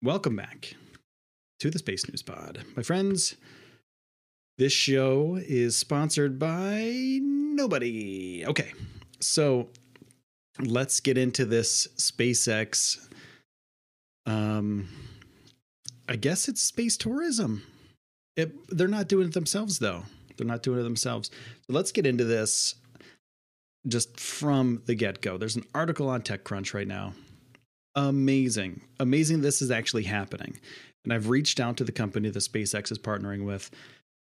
Welcome back to the Space News Pod. My friends, this show is sponsored by nobody. Okay, so let's get into this SpaceX. Um, I guess it's space tourism. It, they're not doing it themselves, though. They're not doing it themselves. So let's get into this just from the get go. There's an article on TechCrunch right now amazing. Amazing this is actually happening. And I've reached out to the company that SpaceX is partnering with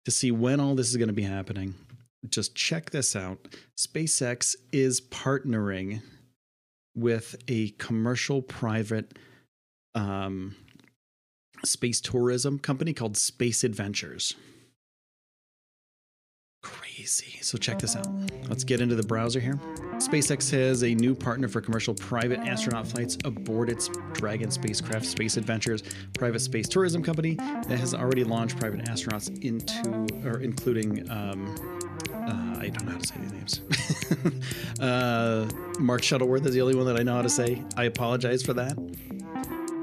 to see when all this is going to be happening. Just check this out. SpaceX is partnering with a commercial private um, space tourism company called Space Adventures So check this out. Let's get into the browser here. SpaceX has a new partner for commercial private astronaut flights aboard its Dragon spacecraft, Space Adventures, private space tourism company that has already launched private astronauts into, or including, um, uh, I don't know how to say these names. uh, Mark Shuttleworth is the only one that I know how to say. I apologize for that.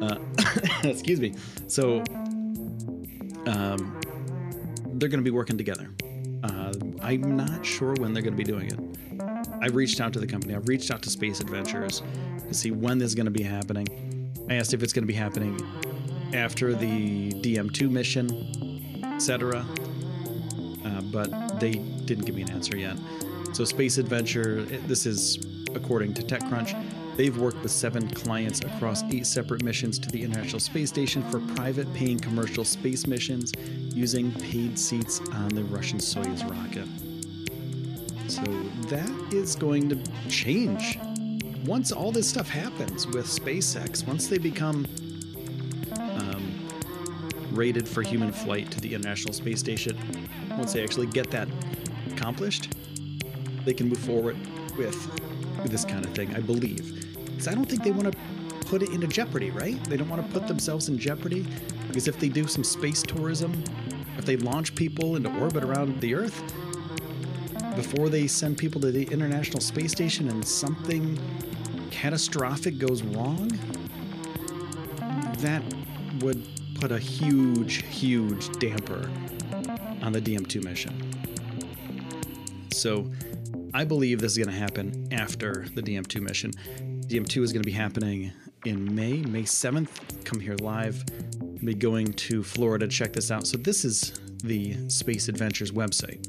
Uh, excuse me. So, um, they're going to be working together. Uh, I'm not sure when they're going to be doing it. I've reached out to the company. I've reached out to Space Adventures to see when this is going to be happening. I asked if it's going to be happening after the DM2 mission, etc. Uh, but they didn't give me an answer yet. So Space Adventure, this is according to TechCrunch, They've worked with seven clients across eight separate missions to the International Space Station for private paying commercial space missions using paid seats on the Russian Soyuz rocket. So that is going to change. Once all this stuff happens with SpaceX, once they become um, rated for human flight to the International Space Station, once they actually get that accomplished, they can move forward with this kind of thing, I believe because I don't think they want to put it into jeopardy, right? They don't want to put themselves in jeopardy because if they do some space tourism, if they launch people into orbit around the Earth before they send people to the International Space Station and something catastrophic goes wrong, that would put a huge, huge damper on the DM2 mission. So I believe this is going to happen after the DM2 mission. DM2 is going to be happening in May, May 7th. Come here live. I'll be going to Florida to check this out. So, this is the Space Adventures website.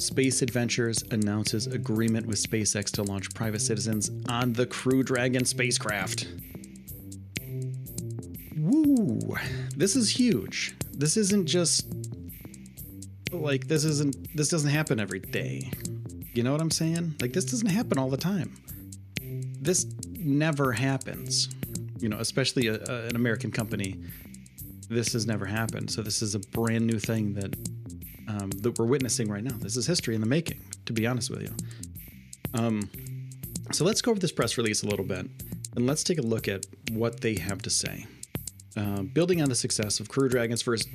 Space Adventures announces agreement with SpaceX to launch private citizens on the Crew Dragon spacecraft. Woo! This is huge. This isn't just like this isn't this doesn't happen every day. You know what I'm saying? Like this doesn't happen all the time this never happens. You know, especially a, a, an American company. This has never happened. So this is a brand new thing that um, that we're witnessing right now. This is history in the making, to be honest with you. Um, so let's go over this press release a little bit and let's take a look at what they have to say. Uh, building on the success of Crew Dragon's first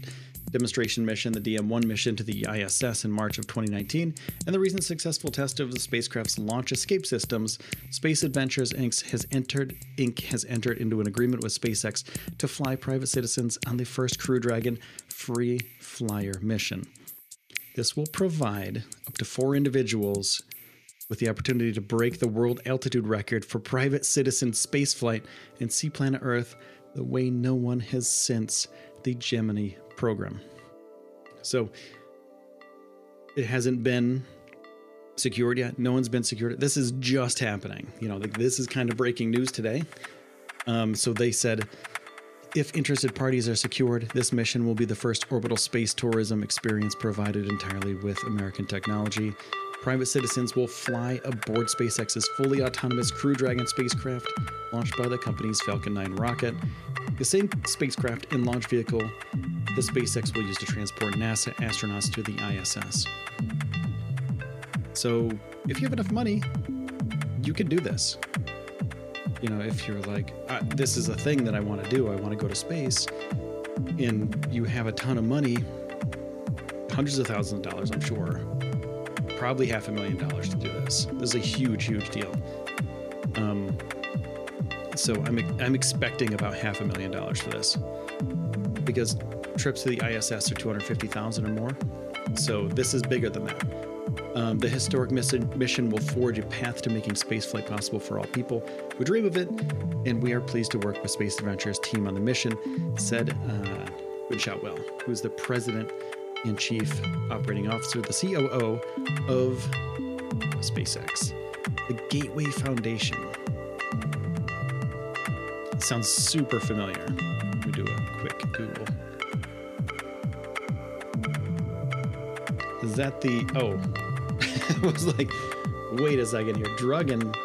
demonstration mission, the DM1 mission to the ISS in March of 2019, and the recent successful test of the spacecraft's launch escape systems, Space Adventures Inc. has entered Inc. has entered into an agreement with SpaceX to fly private citizens on the first Crew Dragon free flyer mission. This will provide up to four individuals with the opportunity to break the world altitude record for private citizen spaceflight and see planet Earth the way no one has since the Gemini program. So it hasn't been secured yet. No one's been secured. This is just happening. You know, like this is kind of breaking news today. Um, so they said if interested parties are secured, this mission will be the first orbital space tourism experience provided entirely with American technology. Private citizens will fly aboard SpaceX's fully autonomous Crew Dragon spacecraft, launched by the company's Falcon 9 rocket. The same spacecraft and launch vehicle the SpaceX will use to transport NASA astronauts to the ISS. So, if you have enough money, you can do this. You know, if you're like, uh, this is a thing that I want to do, I want to go to space, and you have a ton of money, hundreds of thousands of dollars, I'm sure, probably half a million dollars to do this. This is a huge, huge deal. Um, so I'm I'm expecting about half a million dollars for this because trips to the ISS are 250,000 or more. So this is bigger than that. Um, the historic mission, mission will forge a path to making spaceflight possible for all people who dream of it, and we are pleased to work with Space Adventures team on the mission," said uh, Well, who is the president and chief operating officer, the COO of SpaceX, the Gateway Foundation. sounds super familiar. Let me do a quick Google. Is that the oh? I was like, wait a second here, drug and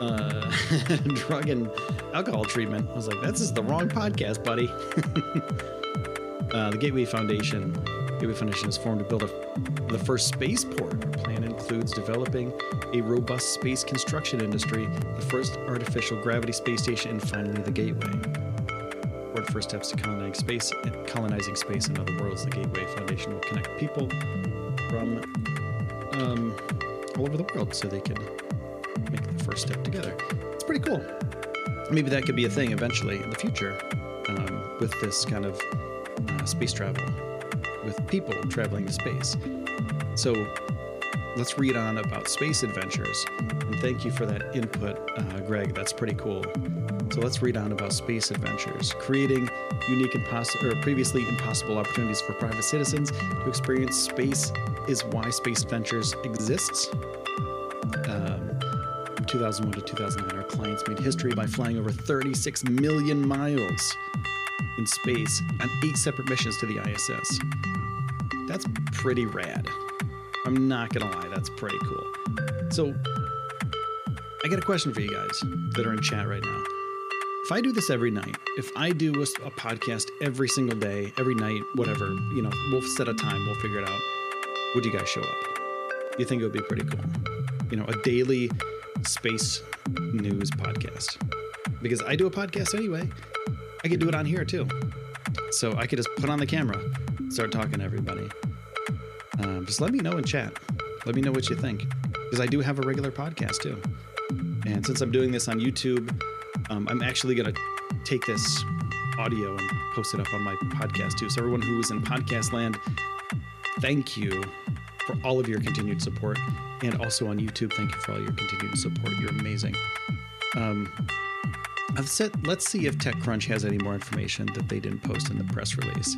uh, drug and alcohol treatment. I was like, this is the wrong podcast, buddy. uh, the Gateway Foundation. Foundation is formed to build a, the first spaceport. Our plan includes developing a robust space construction industry, the first artificial gravity space station, and finally the Gateway. Toward first steps to colonizing space, colonizing space and other worlds, the Gateway Foundation will connect people from um, all over the world so they can make the first step together. It's pretty cool. Maybe that could be a thing eventually in the future um, with this kind of uh, space travel, with people traveling to space. So let's read on about space adventures. And thank you for that input, uh, Greg. That's pretty cool. So let's read on about space adventures, creating unique and or previously impossible opportunities for private citizens to experience space is why Space Ventures exists. Um, from 2001 to 2009, our clients made history by flying over 36 million miles in space on eight separate missions to the ISS. Pretty rad. I'm not gonna lie, that's pretty cool. So, I got a question for you guys that are in chat right now. If I do this every night, if I do a, a podcast every single day, every night, whatever, you know, we'll set a time, we'll figure it out would you guys show up? You think it would be pretty cool? You know, a daily space news podcast. Because I do a podcast anyway. I could do it on here too. So I could just put on the camera, start talking to everybody. Um, just let me know in chat. Let me know what you think. Because I do have a regular podcast too. And since I'm doing this on YouTube, um, I'm actually going to take this audio and post it up on my podcast too. So everyone who is in podcast land, thank you for all of your continued support. And also on YouTube, thank you for all your continued support. You're amazing. Um, I've said, let's see if TechCrunch has any more information that they didn't post in the press release.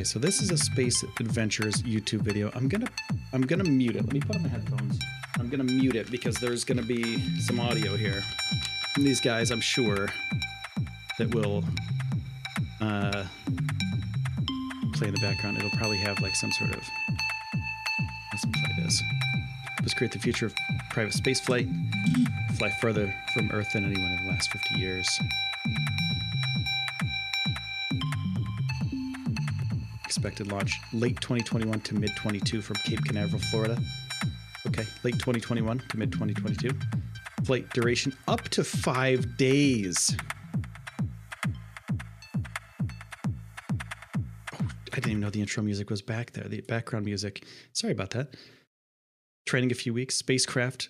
Okay, so this is a Space Adventures YouTube video. I'm gonna, I'm gonna mute it. Let me put on my headphones. I'm gonna mute it because there's gonna be some audio here. And these guys, I'm sure, that will uh, play in the background, it'll probably have like some sort of. Let's play this. Let's create the future of private space flight, fly further from Earth than anyone in the last 50 years. Expected launch late 2021 to mid 22 from Cape Canaveral, Florida. Okay, late 2021 to mid 2022. Flight duration up to five days. Oh, I didn't even know the intro music was back there, the background music. Sorry about that. Training a few weeks, spacecraft,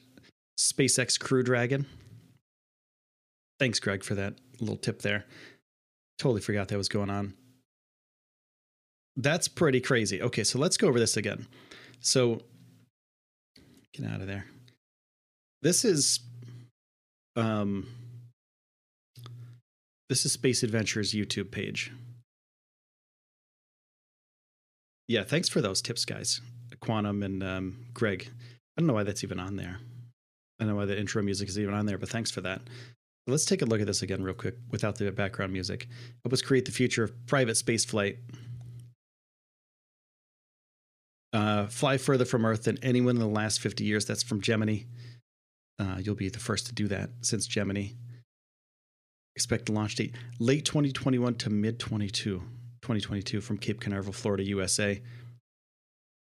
SpaceX Crew Dragon. Thanks, Greg, for that little tip there. Totally forgot that was going on. That's pretty crazy. Okay, so let's go over this again. So, get out of there. This is um This is Space Adventures YouTube page. Yeah, thanks for those tips, guys. Quantum and um, Greg. I don't know why that's even on there. I don't know why the intro music is even on there, but thanks for that. Let's take a look at this again, real quick, without the background music. Help us create the future of private space flight. Uh, fly further from Earth than anyone in the last 50 years. That's from Gemini. Uh, you'll be the first to do that since Gemini. Expect the launch date late 2021 to mid 22, 2022 from Cape Canaveral, Florida, USA.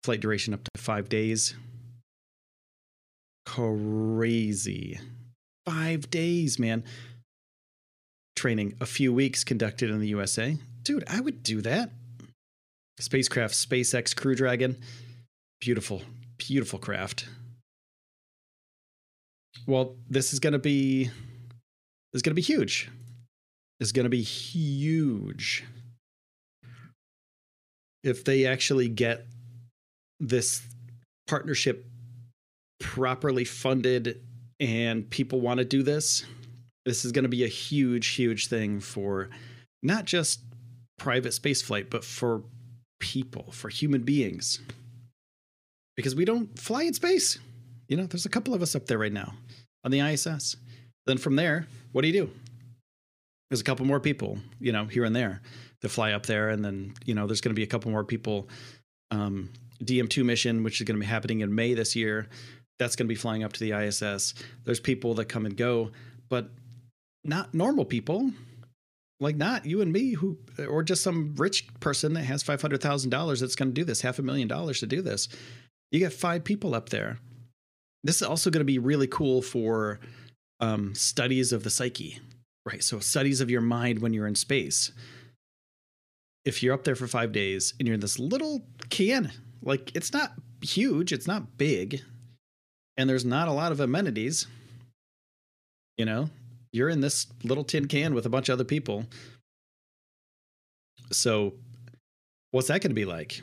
Flight duration up to five days. Crazy. Five days, man. Training a few weeks conducted in the USA. Dude, I would do that. Spacecraft SpaceX Crew Dragon. Beautiful, beautiful craft. Well, this is going to be this is going to be huge. This is going to be huge. If they actually get this partnership properly funded and people want to do this, this is going to be a huge, huge thing for not just private spaceflight, but for people, for human beings. Because we don't fly in space. You know, there's a couple of us up there right now on the ISS. Then from there, what do you do? There's a couple more people, you know, here and there that fly up there. And then, you know, there's going to be a couple more people. Um, DM2 mission, which is going to be happening in May this year, that's going to be flying up to the ISS. There's people that come and go, but not normal people like not you and me who or just some rich person that has $500,000 that's going to do this, half a million dollars to do this. You get five people up there. This is also going to be really cool for um, studies of the psyche, right? So, studies of your mind when you're in space. If you're up there for five days and you're in this little can, like it's not huge, it's not big, and there's not a lot of amenities, you know, you're in this little tin can with a bunch of other people. So, what's that going to be like?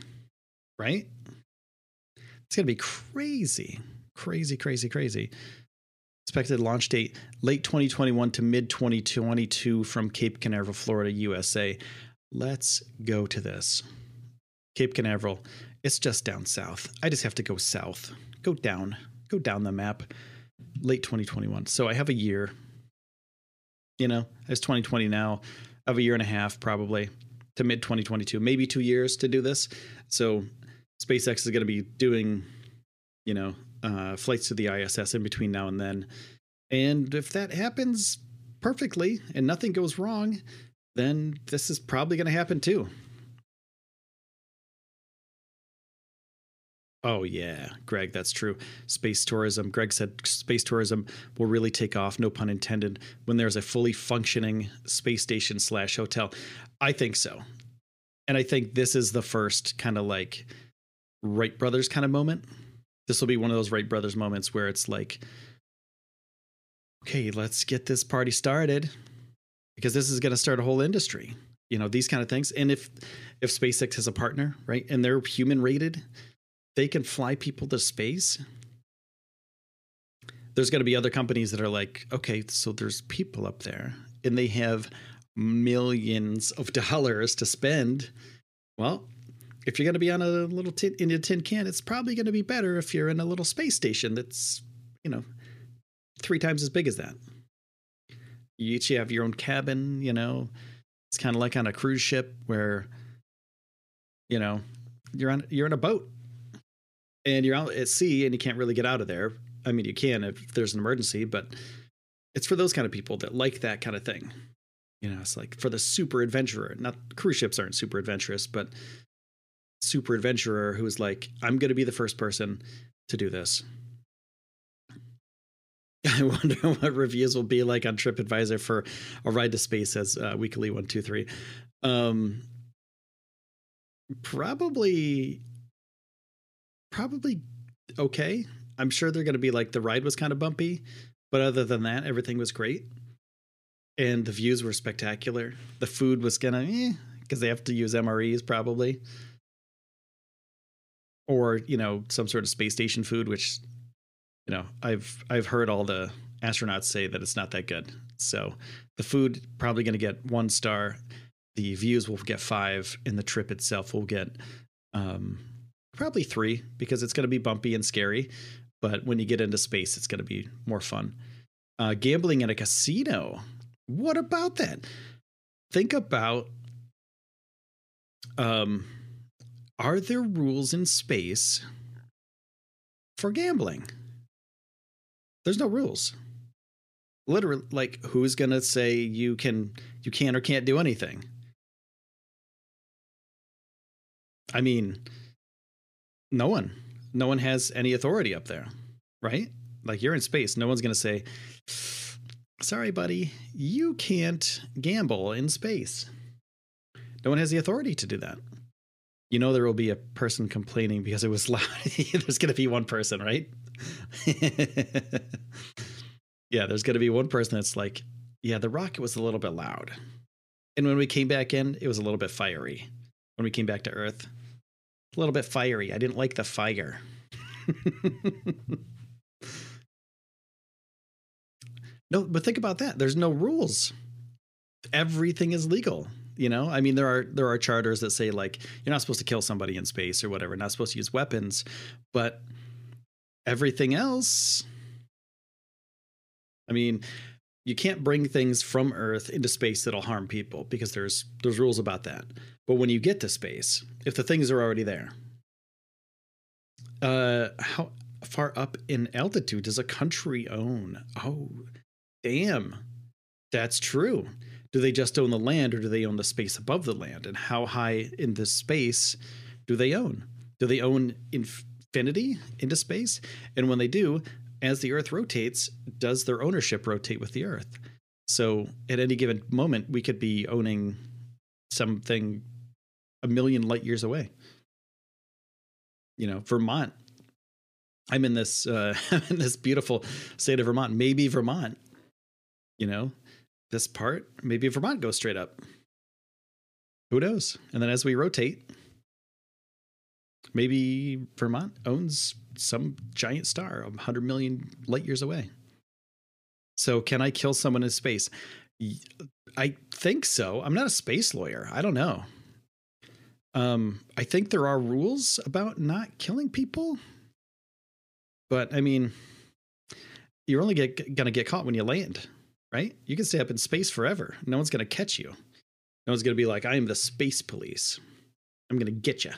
Right? It's going to be crazy, crazy, crazy, crazy. Expected launch date late 2021 to mid 2022 from Cape Canaveral, Florida, USA. Let's go to this. Cape Canaveral, it's just down south. I just have to go south, go down, go down the map. Late 2021. So I have a year you know, it's 2020 now. of a year and a half probably to mid 2022, maybe two years to do this. So SpaceX is going to be doing, you know, uh, flights to the ISS in between now and then. And if that happens perfectly and nothing goes wrong, then this is probably going to happen too. Oh, yeah, Greg, that's true. Space tourism. Greg said space tourism will really take off, no pun intended, when there's a fully functioning space station slash hotel. I think so. And I think this is the first kind of like Wright Brothers kind of moment. This will be one of those Wright Brothers moments where it's like, okay, let's get this party started because this is going to start a whole industry. You know, these kind of things. And if if SpaceX has a partner, right, and they're human rated, they can fly people to space. There's going to be other companies that are like okay so there's people up there and they have millions of dollars to spend. Well if you're going to be on a little tin in a tin can it's probably going to be better if you're in a little space station that's you know three times as big as that. You each have your own cabin you know? It's kind of like on a cruise ship where you know you're on you're in a boat and you're out at sea and you can't really get out of there. I mean, you can if there's an emergency, but it's for those kind of people that like that kind of thing. You know, it's like for the super adventurer. Not cruise ships aren't super adventurous, but super adventurer who's like, I'm going to be the first person to do this. I wonder what reviews will be like on TripAdvisor for a ride to space as uh, weekly one two three. Um, probably probably okay. I'm sure they're going to be like the ride was kind of bumpy, but other than that, everything was great. And the views were spectacular. The food was gonna, eh, because they have to use MREs probably, or you know some sort of space station food, which you know I've I've heard all the astronauts say that it's not that good. So the food probably going to get one star. The views will get five, and the trip itself will get um, probably three because it's going to be bumpy and scary. But when you get into space, it's going to be more fun. Uh, gambling in a casino. What about that? Think about um, are there rules in space for gambling? There's no rules. Literally, like who's gonna say you can you can or can't do anything? I mean, no one. No one has any authority up there, right? Like you're in space. No one's gonna say, sorry, buddy, you can't gamble in space. No one has the authority to do that. You know, there will be a person complaining because it was loud. there's going to be one person, right? yeah, there's going to be one person that's like, yeah, the rocket was a little bit loud. And when we came back in, it was a little bit fiery. When we came back to Earth, a little bit fiery. I didn't like the fire. no, but think about that. There's no rules. Everything is legal you know i mean there are there are charters that say like you're not supposed to kill somebody in space or whatever not supposed to use weapons but everything else i mean you can't bring things from earth into space that'll harm people because there's there's rules about that but when you get to space if the things are already there uh how far up in altitude does a country own oh damn that's true do they just own the land or do they own the space above the land? And how high in this space do they own? Do they own infinity into space? And when they do, as the Earth rotates, does their ownership rotate with the Earth? So at any given moment, we could be owning something a million light years away. You know, Vermont. I'm in this uh, in this beautiful state of Vermont. Maybe Vermont. You know, this part, maybe Vermont goes straight up. Who knows? And then as we rotate, maybe Vermont owns some giant star, 100 million light years away. So, can I kill someone in space? I think so. I'm not a space lawyer. I don't know. Um, I think there are rules about not killing people, but I mean, you're only get, gonna get caught when you land right? You can stay up in space forever. No one's going to catch you. No one's going to be like, I am the space police. I'm going to get you.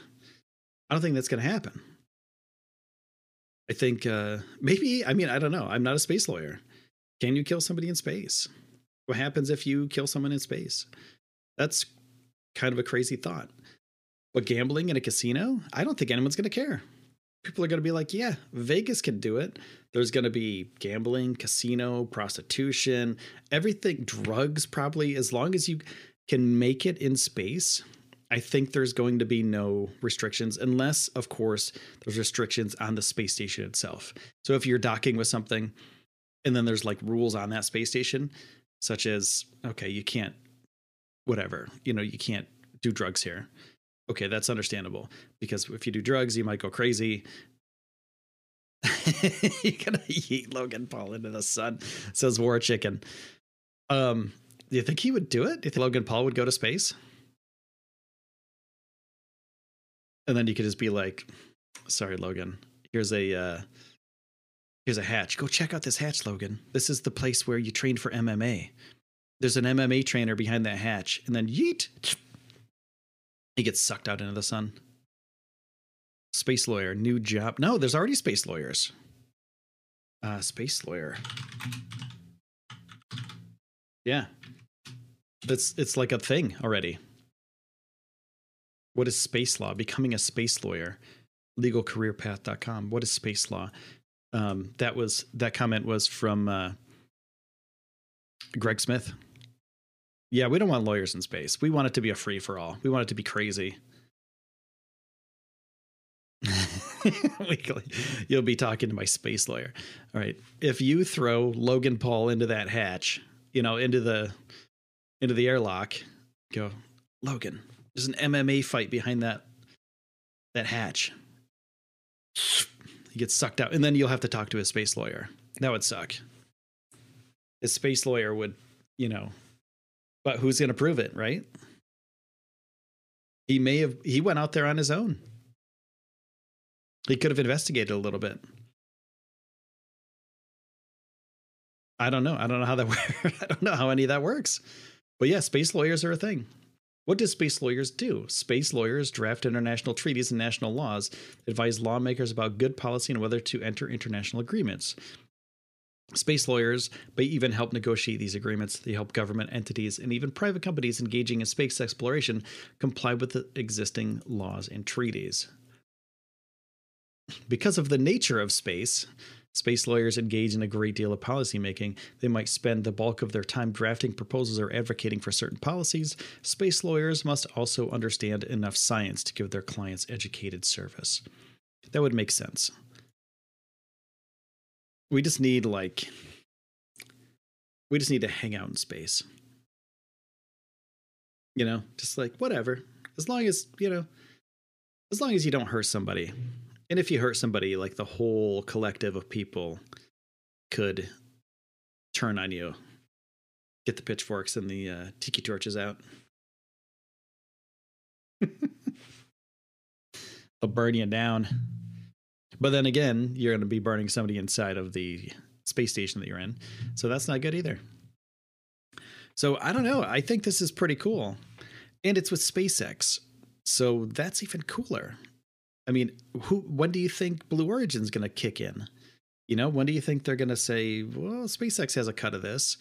I don't think that's going to happen. I think uh, maybe, I mean, I don't know. I'm not a space lawyer. Can you kill somebody in space? What happens if you kill someone in space? That's kind of a crazy thought. But gambling in a casino, I don't think anyone's going to care people are going to be like, yeah, Vegas can do it. There's going to be gambling, casino, prostitution, everything, drugs, probably. As long as you can make it in space, I think there's going to be no restrictions, unless, of course, there's restrictions on the space station itself. So if you're docking with something and then there's like rules on that space station, such as, okay, you can't, whatever, you know, you can't do drugs here okay, that's understandable because if you do drugs, you might go crazy. You're gonna eat Logan Paul into the sun, says War Chicken. Um, do you think he would do it? Do you think Logan Paul would go to space? And then you could just be like, sorry, Logan, here's a uh here's a hatch. Go check out this hatch, Logan. This is the place where you trained for MMA. There's an MMA trainer behind that hatch. And then yeet he gets sucked out into the sun. Space lawyer, new job. No, there's already space lawyers. Uh, space lawyer. Yeah. It's it's like a thing already. What is space law? Becoming a space lawyer. Legalcareerpath.com. What is space law? Um, that was that comment was from uh, Greg Smith. Yeah, we don't want lawyers in space. We want it to be a free for all. We want it to be crazy. Weekly, you'll be talking to my space lawyer. All right. If you throw Logan Paul into that hatch, you know, into the into the airlock, go, Logan, there's an MMA fight behind that that hatch. He gets sucked out, and then you'll have to talk to his space lawyer. That would suck. His space lawyer would you know, but who's going to prove it, right? He may have, he went out there on his own. He could have investigated a little bit. I don't know. I don't know how that works. I don't know how any of that works. But yeah, space lawyers are a thing. What do space lawyers do? Space lawyers draft international treaties and national laws, advise lawmakers about good policy and whether to enter international agreements. Space lawyers may even help negotiate these agreements. They help government entities and even private companies engaging in space exploration comply with the existing laws and treaties. Because of the nature of space, Space lawyers engage in a great deal of policymaking. They might spend the bulk of their time drafting proposals or advocating for certain policies. Space lawyers must also understand enough science to give their clients educated service. That would make sense. We just need, like, we just need to hang out in space. You know, just like, whatever. As long as, you know, as long as you don't hurt somebody and if you hurt somebody, like the whole collective of people could turn on you, get the pitchforks and the uh, tiki torches out. They'll burn you down. But then again, you're going to be burning somebody inside of the space station that you're in. So that's not good either. So I don't know. I think this is pretty cool. And it's with SpaceX. So that's even cooler. I mean, who? When do you think Blue Origin's going to kick in? You know, when do you think they're going to say, "Well, SpaceX has a cut of this"?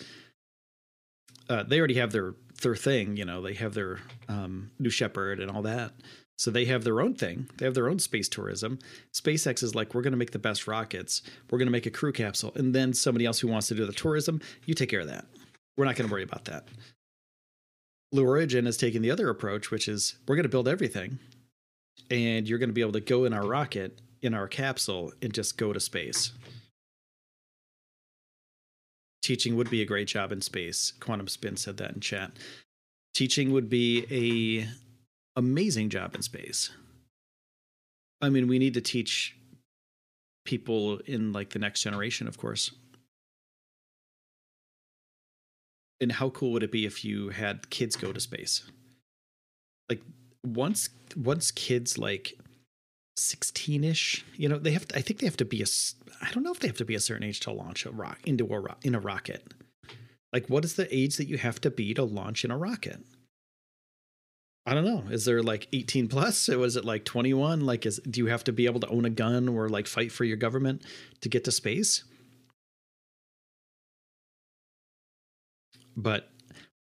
Uh, they already have their their thing. You know, they have their um, New Shepard and all that. So they have their own thing. They have their own space tourism. SpaceX is like, we're going to make the best rockets. We're going to make a crew capsule, and then somebody else who wants to do the tourism, you take care of that. We're not going to worry about that. Blue Origin is taking the other approach, which is we're going to build everything and you're going to be able to go in our rocket in our capsule and just go to space. Teaching would be a great job in space. Quantum Spin said that in chat. Teaching would be a amazing job in space. I mean, we need to teach people in like the next generation, of course. And how cool would it be if you had kids go to space? Like once once kids like 16ish you know they have to, i think they have to be a i don't know if they have to be a certain age to launch a rock into a in a rocket. Like what is the age that you have to be to launch in a rocket? I don't know. Is there like 18 plus? Or was it like 21 like is do you have to be able to own a gun or like fight for your government to get to space? But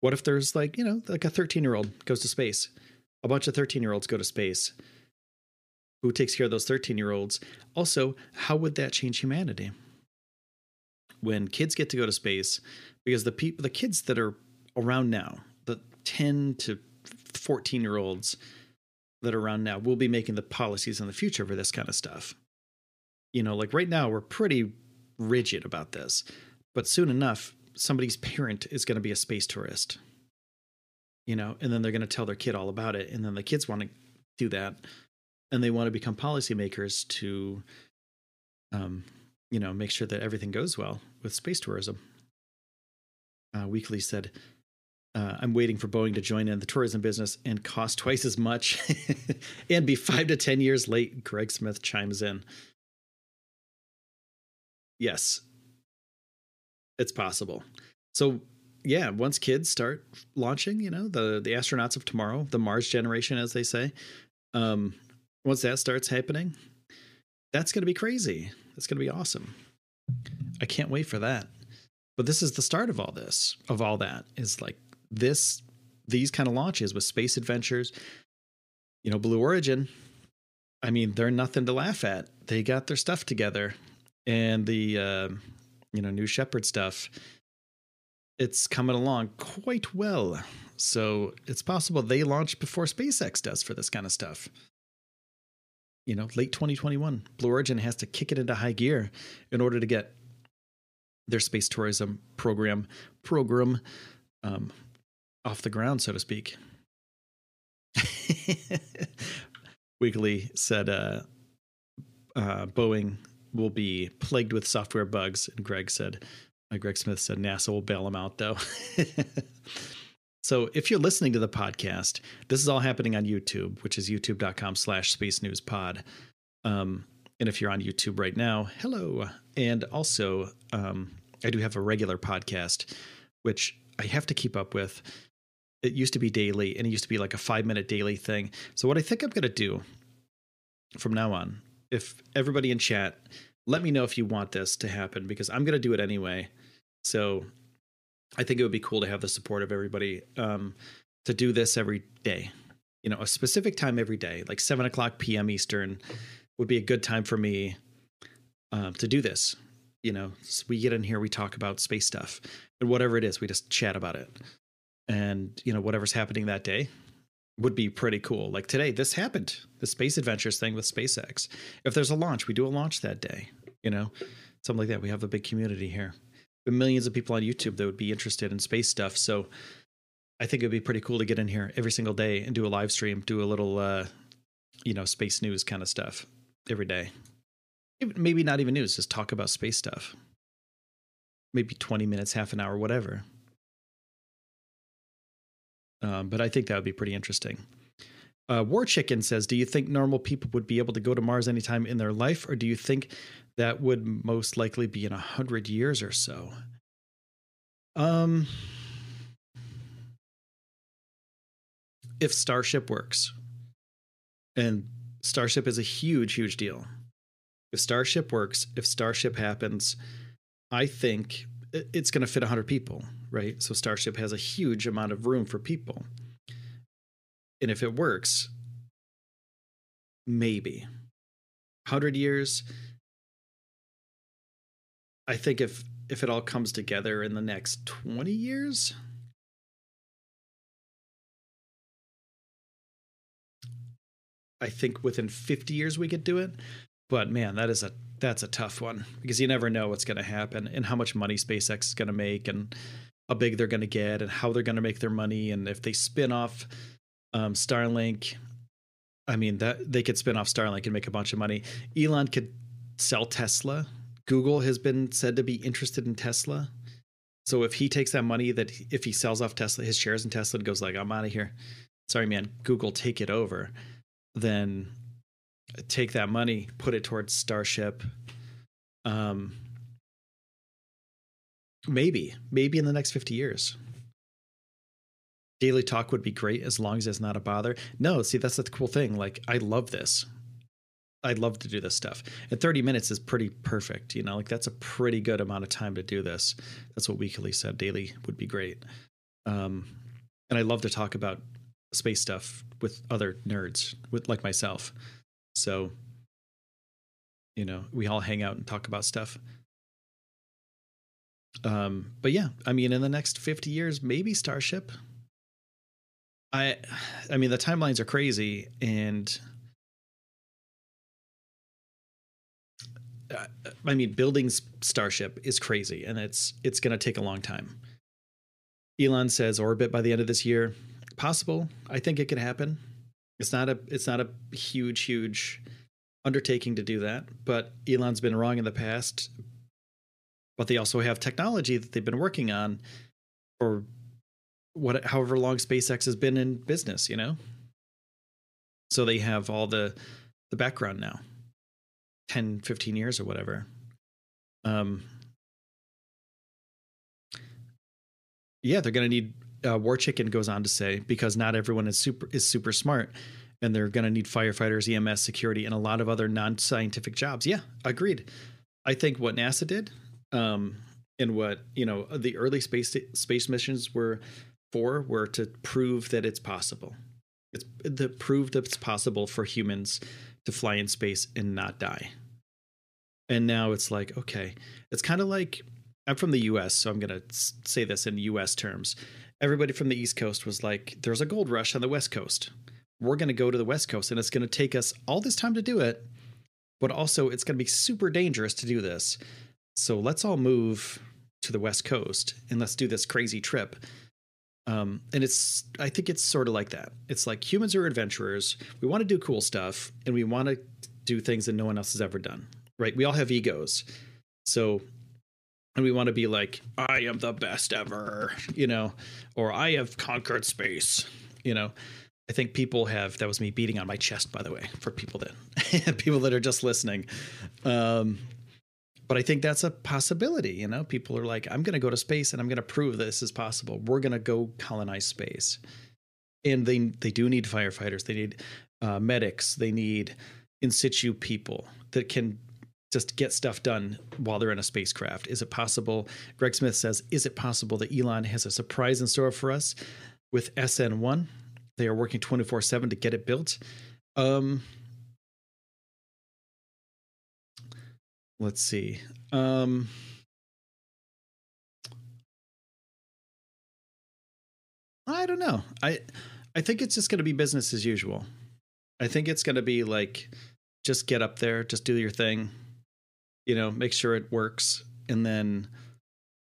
what if there's like you know like a 13 year old goes to space a bunch of 13 year olds go to space. Who takes care of those 13 year olds? Also, how would that change humanity? When kids get to go to space, because the people, the kids that are around now, the 10 to 14 year olds that are around now, will be making the policies in the future for this kind of stuff. You know, like right now, we're pretty rigid about this, but soon enough, somebody's parent is going to be a space tourist you know, and then they're going to tell their kid all about it. And then the kids want to do that and they want to become policymakers to, um, you know, make sure that everything goes well with space tourism. Uh, Weekly said, uh, I'm waiting for Boeing to join in the tourism business and cost twice as much and be five to 10 years late. Greg Smith chimes in. Yes, it's possible. So yeah, once kids start launching, you know, the the astronauts of tomorrow, the Mars generation, as they say, um, once that starts happening, that's going to be crazy. That's going to be awesome. I can't wait for that. But this is the start of all this, of all that is like this, these kind of launches with space adventures. You know, Blue Origin. I mean, they're nothing to laugh at. They got their stuff together, and the uh, you know New Shepard stuff it's coming along quite well. So it's possible they launch before SpaceX does for this kind of stuff. You know, late 2021, Blue Origin has to kick it into high gear in order to get their space tourism program program um, off the ground, so to speak. Weekly said uh, uh, Boeing will be plagued with software bugs, and Greg said Uh, Greg Smith said NASA will bail him out though. so if you're listening to the podcast, this is all happening on YouTube, which is youtube.com slash space news pod. Um, and if you're on YouTube right now, hello. And also, um, I do have a regular podcast, which I have to keep up with. It used to be daily and it used to be like a five minute daily thing. So, what I think I'm going to do from now on, if everybody in chat, let me know if you want this to happen because I'm going to do it anyway. So, I think it would be cool to have the support of everybody um, to do this every day. You know, a specific time every day, like 7 o'clock p.m. Eastern, would be a good time for me uh, to do this. You know, so we get in here, we talk about space stuff and whatever it is, we just chat about it. And, you know, whatever's happening that day would be pretty cool. Like today, this happened the space adventures thing with SpaceX. If there's a launch, we do a launch that day, you know, something like that. We have a big community here. millions of people on YouTube that would be interested in space stuff. So I think it'd be pretty cool to get in here every single day and do a live stream, do a little, uh, you know, space news kind of stuff every day. Maybe not even news, just talk about space stuff. Maybe 20 minutes, half an hour, whatever. Um, but I think that would be pretty interesting. Uh, War Chicken says, "Do you think normal people would be able to go to Mars anytime in their life, or do you think that would most likely be in a hundred years or so?" Um, if Starship works, and Starship is a huge, huge deal. If Starship works, if Starship happens, I think it's going to fit 100 people, right? So Starship has a huge amount of room for people. And if it works, maybe 100 years I think if if it all comes together in the next 20 years, I think within 50 years we could do it. But man, that is a that's a tough one because you never know what's going to happen and how much money SpaceX is going to make and how big they're going to get and how they're going to make their money and if they spin off um, Starlink. I mean that they could spin off Starlink and make a bunch of money. Elon could sell Tesla. Google has been said to be interested in Tesla. So if he takes that money that if he sells off Tesla, his shares in Tesla goes like, I'm out of here. Sorry, man. Google take it over then take that money, put it towards Starship. Um, maybe, maybe in the next 50 years. Daily talk would be great as long as it's not a bother. No, see, that's the cool thing. Like, I love this. I'd love to do this stuff. And 30 minutes is pretty perfect. You know, like that's a pretty good amount of time to do this. That's what Weekly said. Daily would be great. Um, and I love to talk about space stuff with other nerds with like myself. So you know, we all hang out and talk about stuff. Um, but yeah, I mean, in the next 50 years, maybe Starship. I, I mean, the timelines are crazy, and I mean, building Starship is crazy, and it's it's going to take a long time. Elon says orbit by the end of this year possible. I think it could happen. It's not a it's not a huge huge undertaking to do that, but Elon's been wrong in the past. But they also have technology that they've been working on for what however long SpaceX has been in business, you know? So they have all the the background now. 10 15 years or whatever. Um yeah, they're going to need uh, War Chicken goes on to say because not everyone is super is super smart, and they're going to need firefighters, EMS, security, and a lot of other non-scientific jobs. Yeah, agreed. I think what NASA did, um, and what you know, the early space space missions were for were to prove that it's possible. It's to prove that it's possible for humans to fly in space and not die. And now it's like, okay, it's kind of like I'm from the US, so I'm going to say this in US terms everybody from the East Coast was like, there's a gold rush on the West Coast. We're going to go to the West Coast and it's going to take us all this time to do it, but also it's going to be super dangerous to do this. So let's all move to the West Coast and let's do this crazy trip. Um, and it's, I think it's sort of like that. It's like humans are adventurers. We want to do cool stuff and we want to do things that no one else has ever done, right? We all have egos. So and we want to be like, I am the best ever, you know, or I have conquered space, you know. I think people have that was me beating on my chest, by the way, for people that people that are just listening. Um, but I think that's a possibility. You know, people are like, I'm going to go to space and I'm going to prove this is possible. We're going to go colonize space, and they they do need firefighters. They need uh, medics. They need in situ people that can just get stuff done while they're in a spacecraft. Is it possible? Greg Smith says, Is it possible that Elon has a surprise in store for us with SN1? They are working 24 7 to get it built. Um, let's see. Um, I don't know. I I think it's just going to be business as usual. I think it's going to be like just get up there, just do your thing, you know, make sure it works, and then,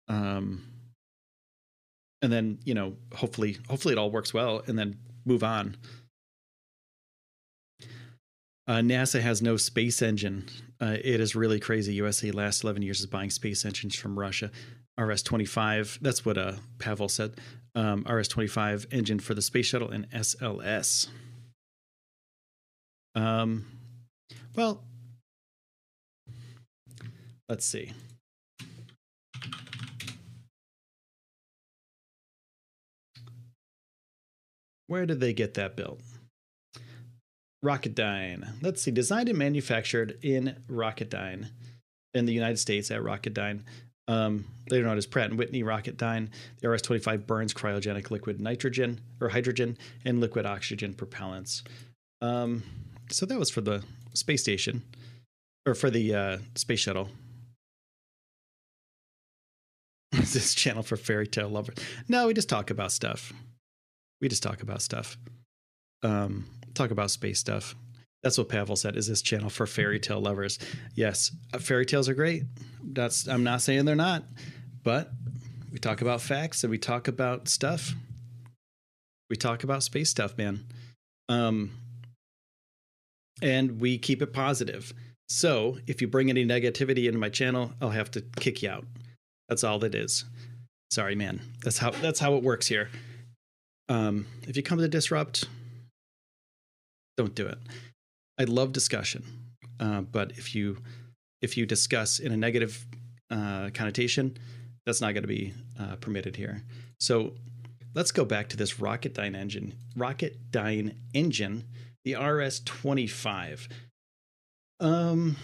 um, and then you know, hopefully, hopefully it all works well, and then move on. Uh, NASA has no space engine. Uh, it is really crazy. USA last 11 years is buying space engines from Russia. RS 25, that's what uh, Pavel said. Um, RS 25 engine for the space shuttle and SLS. Um, well, let's see. Where did they get that built? Rocketdyne. Let's see. Designed and manufactured in Rocketdyne in the United States at Rocketdyne. Um, later known as Pratt and Whitney Rocketdyne. The RS-25 burns cryogenic liquid nitrogen or hydrogen and liquid oxygen propellants. Um, so that was for the space station or for the uh, space shuttle. This channel for fairy tale lovers? No, we just talk about stuff. We just talk about stuff. Um, talk about space stuff. That's what Pavel said. Is this channel for fairy tale lovers? Yes, uh, fairy tales are great. That's I'm not saying they're not, but we talk about facts and we talk about stuff. We talk about space stuff, man. Um, and we keep it positive. So if you bring any negativity into my channel, I'll have to kick you out. That's all it is. Sorry, man. That's how that's how it works here. Um, if you come to disrupt, don't do it. I love discussion, uh, but if you if you discuss in a negative uh, connotation, that's not going to be uh, permitted here. So let's go back to this Rocketdyne engine. Rocketdyne engine the RS 25. Um,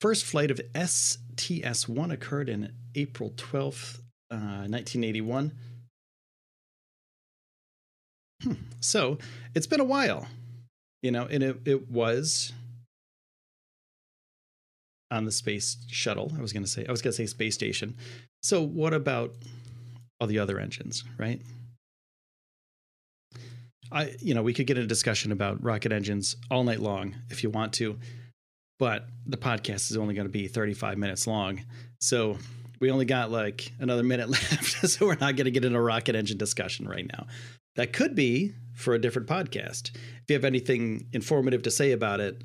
first flight of STS 1 occurred in April 12th, uh, 1981. Hmm. So it's been a while, you know, and it, it was on the space shuttle. I was going to say, I was going to say space station. So what about all the other engines, right? I, you know, we could get a discussion about rocket engines all night long if you want to, but the podcast is only going to be 35 minutes long. So we only got like another minute left. so we're not going to get into a rocket engine discussion right now. That could be for a different podcast. If you have anything informative to say about it,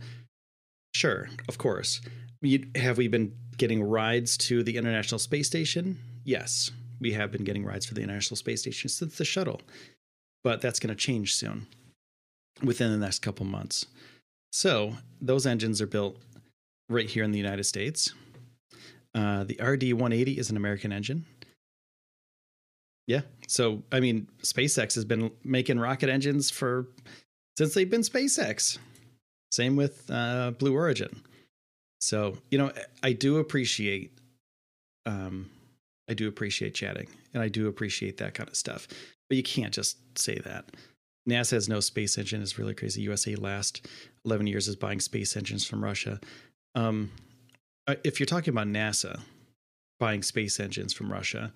sure, of course. You, have we been getting rides to the International Space Station? Yes, we have been getting rides for the International Space Station since the shuttle but that's going to change soon within the next couple months. So those engines are built right here in the United States. Uh, the RD 180 is an American engine. Yeah. So, I mean, SpaceX has been making rocket engines for since they've been SpaceX. Same with uh, Blue Origin. So, you know, I do appreciate, um, I do appreciate chatting and I do appreciate that kind of stuff. But you can't just say that. NASA has no space engine is really crazy. USA last 11 years is buying space engines from Russia. Um, uh, if you're talking about NASA buying space engines from Russia,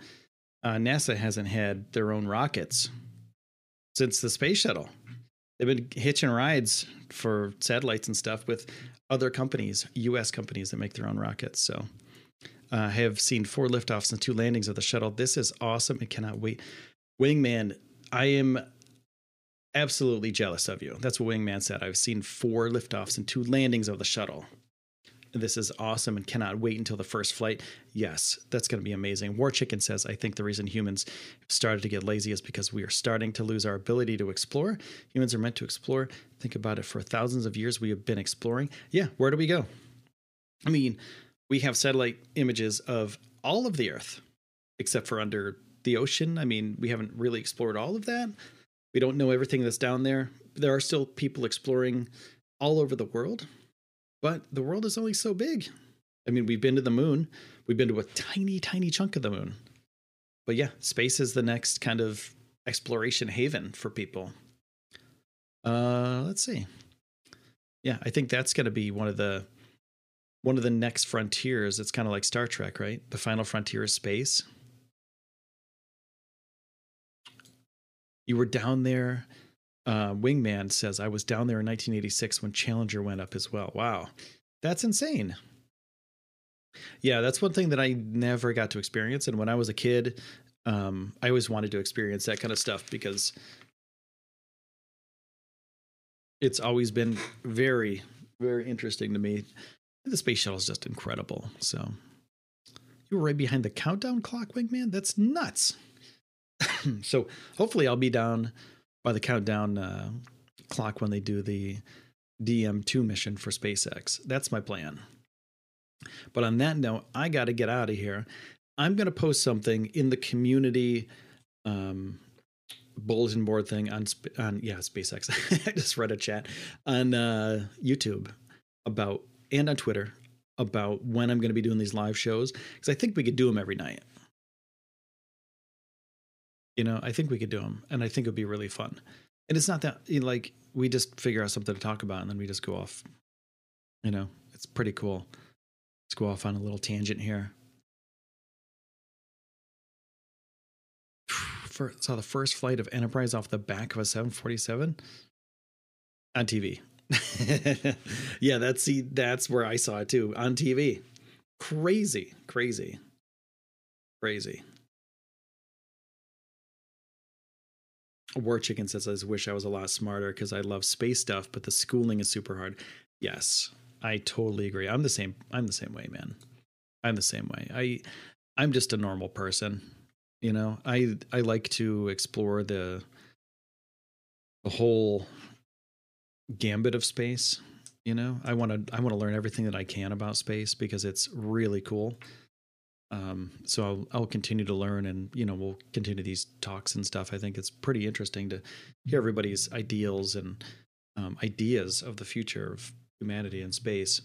uh, NASA hasn't had their own rockets since the space shuttle. They've been hitching rides for satellites and stuff with other companies, US companies that make their own rockets. So uh, I have seen four liftoffs and two landings of the shuttle. This is awesome. I cannot wait. Wingman, I am absolutely jealous of you. That's what Wingman said. I've seen four liftoffs and two landings of the shuttle. This is awesome and cannot wait until the first flight. Yes, that's going to be amazing. War Chicken says, I think the reason humans started to get lazy is because we are starting to lose our ability to explore. Humans are meant to explore. Think about it for thousands of years we have been exploring. Yeah, where do we go? I mean, we have satellite images of all of the Earth, except for under the ocean. I mean, we haven't really explored all of that. We don't know everything that's down there. There are still people exploring all over the world, but the world is only so big. I mean, we've been to the moon, we've been to a tiny, tiny chunk of the moon. But yeah, space is the next kind of exploration haven for people. Uh, let's see. Yeah, I think that's going to be one of the one of the next frontiers. It's kind of like Star Trek, right? The final frontier is space. You were down there. Uh, Wingman says, I was down there in 1986 when Challenger went up as well. Wow. That's insane. Yeah, that's one thing that I never got to experience. And when I was a kid, um, I always wanted to experience that kind of stuff because it's always been very, very interesting to me. The space shuttle is just incredible. So you were right behind the countdown clock, Wingman? That's nuts. so hopefully I'll be down by the countdown uh, clock when they do the DM2 mission for SpaceX. That's my plan. But on that note, I got to get out of here. I'm going to post something in the community um, bulletin board thing on on yeah SpaceX. I just read a chat on uh, YouTube about and on Twitter about when I'm going to be doing these live shows because I think we could do them every night. You know, I think we could do them, and I think it'd be really fun. And it's not that you know, like we just figure out something to talk about, and then we just go off. You know, it's pretty cool. Let's go off on a little tangent here. For, saw the first flight of Enterprise off the back of a 747 on TV. yeah, that's see, that's where I saw it too on TV. Crazy, crazy, crazy. War Chicken says, I wish I was a lot smarter because I love space stuff, but the schooling is super hard. Yes, I totally agree. I'm the same. I'm the same way, man. I'm the same way. I, I'm just a normal person. You know, I I like to explore the the whole gambit of space. You know, I want to I want to learn everything that I can about space because it's really cool. Um, so I'll, I'll continue to learn and, you know, we'll continue these talks and stuff. I think it's pretty interesting to hear everybody's ideals and um, ideas of the future of humanity and space.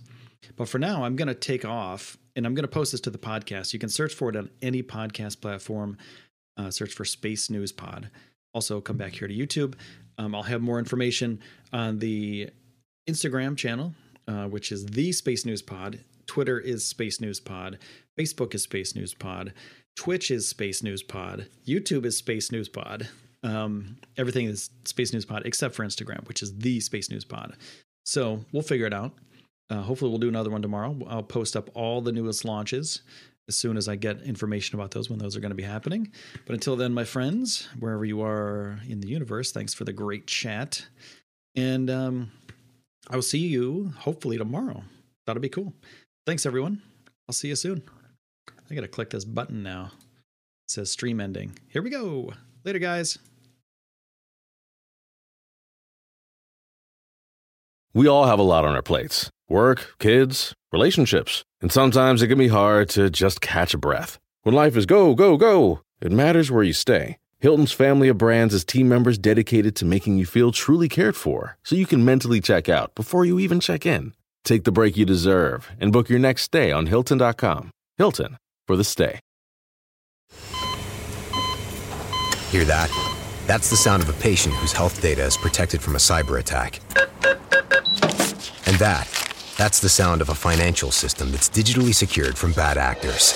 But for now, I'm going to take off and I'm going to post this to the podcast. You can search for it on any podcast platform. Uh, search for Space News Pod. Also, come back here to YouTube. Um, I'll have more information on the Instagram channel, uh, which is the Space News Pod. Twitter is Space News Pod. Facebook is Space News Pod. Twitch is Space News Pod. YouTube is Space News Pod. Um, everything is Space News Pod except for Instagram, which is the Space News Pod. So we'll figure it out. Uh, hopefully, we'll do another one tomorrow. I'll post up all the newest launches as soon as I get information about those when those are going to be happening. But until then, my friends, wherever you are in the universe, thanks for the great chat. And um, I will see you hopefully tomorrow. That'll be cool. Thanks, everyone. I'll see you soon. I got to click this button now. It says stream ending. Here we go. Later, guys. We all have a lot on our plates work, kids, relationships. And sometimes it can be hard to just catch a breath. When life is go, go, go, it matters where you stay. Hilton's family of brands is team members dedicated to making you feel truly cared for so you can mentally check out before you even check in. Take the break you deserve and book your next stay on Hilton.com. Hilton for the stay. Hear that? That's the sound of a patient whose health data is protected from a cyber attack. And that, that's the sound of a financial system that's digitally secured from bad actors.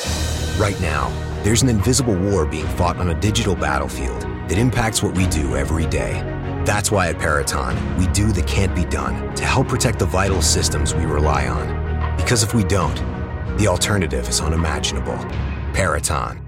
Right now, there's an invisible war being fought on a digital battlefield that impacts what we do every day. That's why at Peraton, we do the can't be done to help protect the vital systems we rely on. Because if we don't, the alternative is unimaginable. Peraton